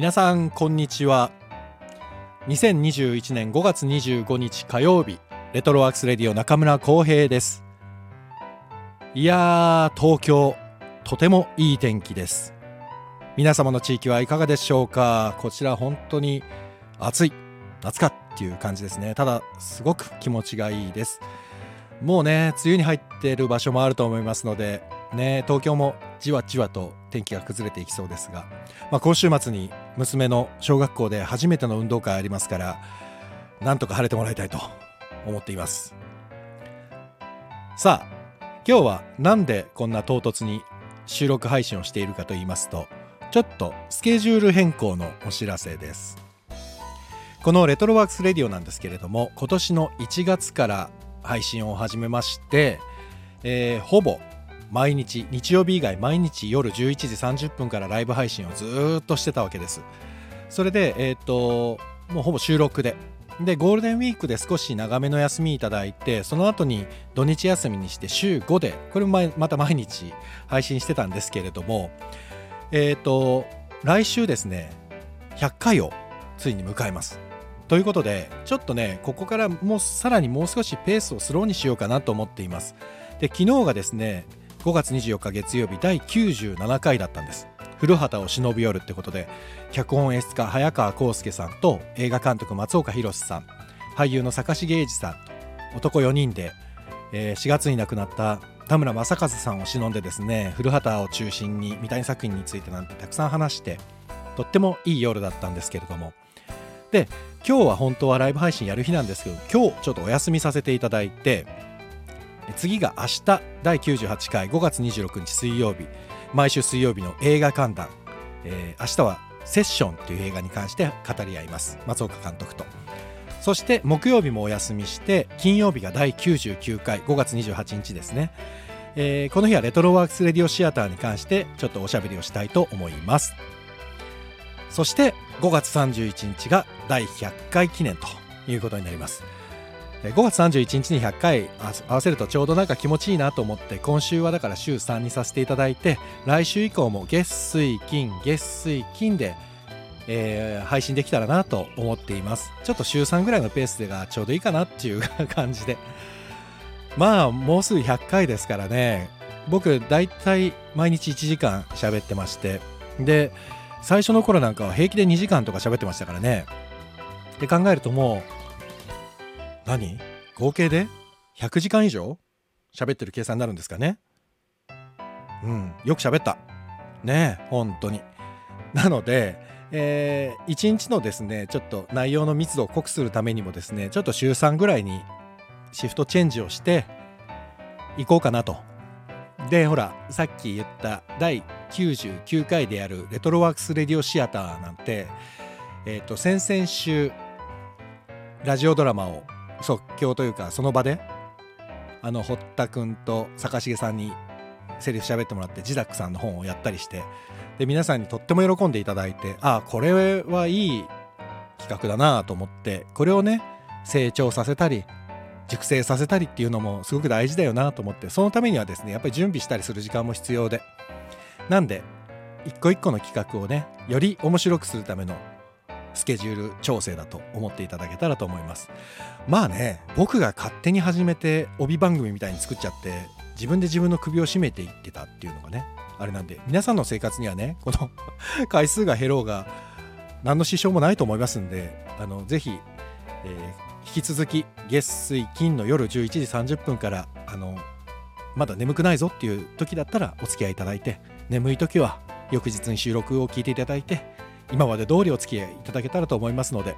皆さんこんにちは。2021年5月25日火曜日レトロワークスレディオ中村浩平です。いやー東京とてもいい天気です。皆様の地域はいかがでしょうか？こちら本当に暑い夏かっていう感じですね。ただすごく気持ちがいいです。もうね梅雨に入っている場所もあると思いますのでね東京もじわじわと天気が崩れていきそうですが、まあ、今週末に娘の小学校で初めての運動会ありますからなんとか晴れてもらいたいと思っています。さあ今日はなんでこんな唐突に収録配信をしているかと言いますとちょっとスケジュール変更のお知らせです。このレトロワークスレディオなんですけれども今年の1月から配信を始めまして、えー、ほぼ毎日日曜日以外毎日夜11時30分からライブ配信をずっとしてたわけです。それでえっ、ー、ともうほぼ収録で。でゴールデンウィークで少し長めの休みいただいてその後に土日休みにして週5でこれもまた毎日配信してたんですけれどもえっ、ー、と来週ですね100回をついに迎えます。ということでちょっとねここからもうさらにもう少しペースをスローにしようかなと思っています。で昨日がですね5月24日月曜日第97回だったんです。古畑を忍び寄るってことで脚本演出家早川康介さんと映画監督松岡弘さん俳優の坂重英二さん男4人で、えー、4月に亡くなった田村正和さんを忍んでですね古畑を中心に三谷作品についてなんてたくさん話してとってもいい夜だったんですけれども。で今日は本当はライブ配信やる日なんですけど今日ちょっとお休みさせていただいて次が明日第98回5月26日水曜日。毎週水曜日の映画観覧、えー、明日はセッションという映画に関して語り合います。松岡監督と。そして木曜日もお休みして金曜日が第99回5月28日ですね、えー、この日はレトロワークスレディオシアターに関してちょっとおしゃべりをしたいと思います。そして5月31日が第100回記念ということになります。5月31日に100回合わせるとちょうどなんか気持ちいいなと思って今週はだから週3にさせていただいて来週以降も月水金月水金で、えー、配信できたらなと思っています。ちょっと週3ぐらいのペースでがちょうどいいかなっていう感じで。まあもうすぐ100回ですからね。僕だいたい毎日1時間喋ってまして。で最初の頃なんかは平気で2時間とか喋ってましたからね。って考えるともう何？合計で？100時間以上？喋ってる計算になるんですかね？うんよく喋った。ねえ本当に。なので、えー、1日のですねちょっと内容の密度を濃くするためにもですねちょっと週3ぐらいにシフトチェンジをしていこうかなと。でほらさっき言った第99回であるレトロワークスレディオシアターなんてえっ、ー、と先々週ラジオドラマを即興というかその場であの堀田君と坂重さんにセリフ喋ってもらってジダックさんの本をやったりしてで皆さんにとっても喜んでいただいてああこれはいい企画だなと思ってこれをね成長させたり熟成させたりっていうのもすごく大事だよなと思ってそのためにはですねやっぱり準備したりする時間も必要で。なんで一個一個の企画をねより面白くするためのスケジュール調整だと思っていただけたらと思います。まあね僕が勝手に始めて帯番組みたいに作っちゃって自分で自分の首を絞めていってたっていうのがねあれなんで皆さんの生活にはねこの 回数が減ろうが何の支障もないと思いますんであのぜひ、えー、引き続き月水金の夜11時30分からあのまだ眠くないぞっていう時だったらお付き合いいただいて眠い時は翌日に収録を聞いていただいて今まで通りお付き合いいただけたらと思いますので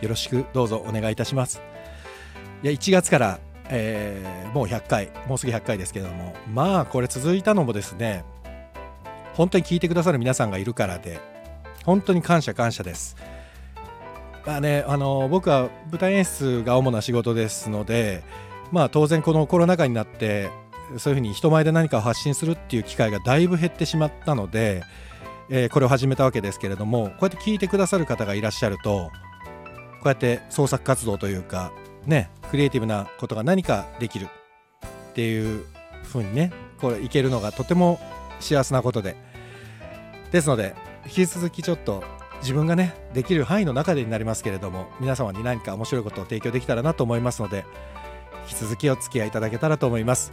よろしくどうぞお願いいたします。いや1月から、えー、もう100回もうすぐ100回ですけれどもまあこれ続いたのもですね本当に聞いてくださる皆さんがいるからで本当に感謝感謝です。まあねあの僕は舞台演出が主な仕事ですのでまあ当然このコロナ禍になってそういうふうに人前で何かを発信するっていう機会がだいぶ減ってしまったのでえー、これを始めたわけですけれどもこうやって聞いてくださる方がいらっしゃるとこうやって創作活動というかねクリエイティブなことが何かできるっていう風にねこれいけるのがとても幸せなことで。ですので引き続きちょっと自分がねできる範囲の中でになりますけれども皆様に何か面白いことを提供できたらなと思いますので引き続きお付き合いいただけたらと思います。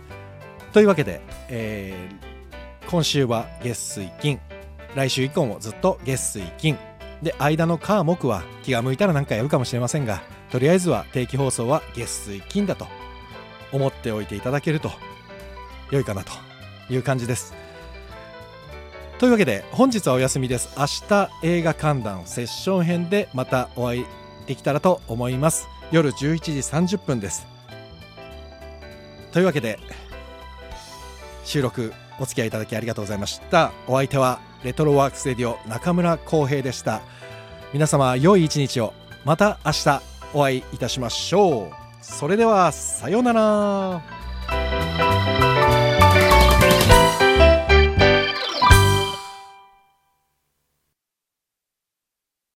というわけで、えー、今週は月水金。来週以降もずっと月水金。で間の火木は気が向いたら何かやるかもしれませんがとりあえずは定期放送は月水金だと思っておいていただけると良いかなという感じです。というわけで本日はお休みです。明日映画観覧セッション編でまたお会いできたらと思います。夜11時30分です。というわけで収録お付き合いいただきありがとうございました。お相手はレトロワークスレディオ中村浩平でした。皆様良い一日を。また明日お会いいたしましょう。それではさようなら。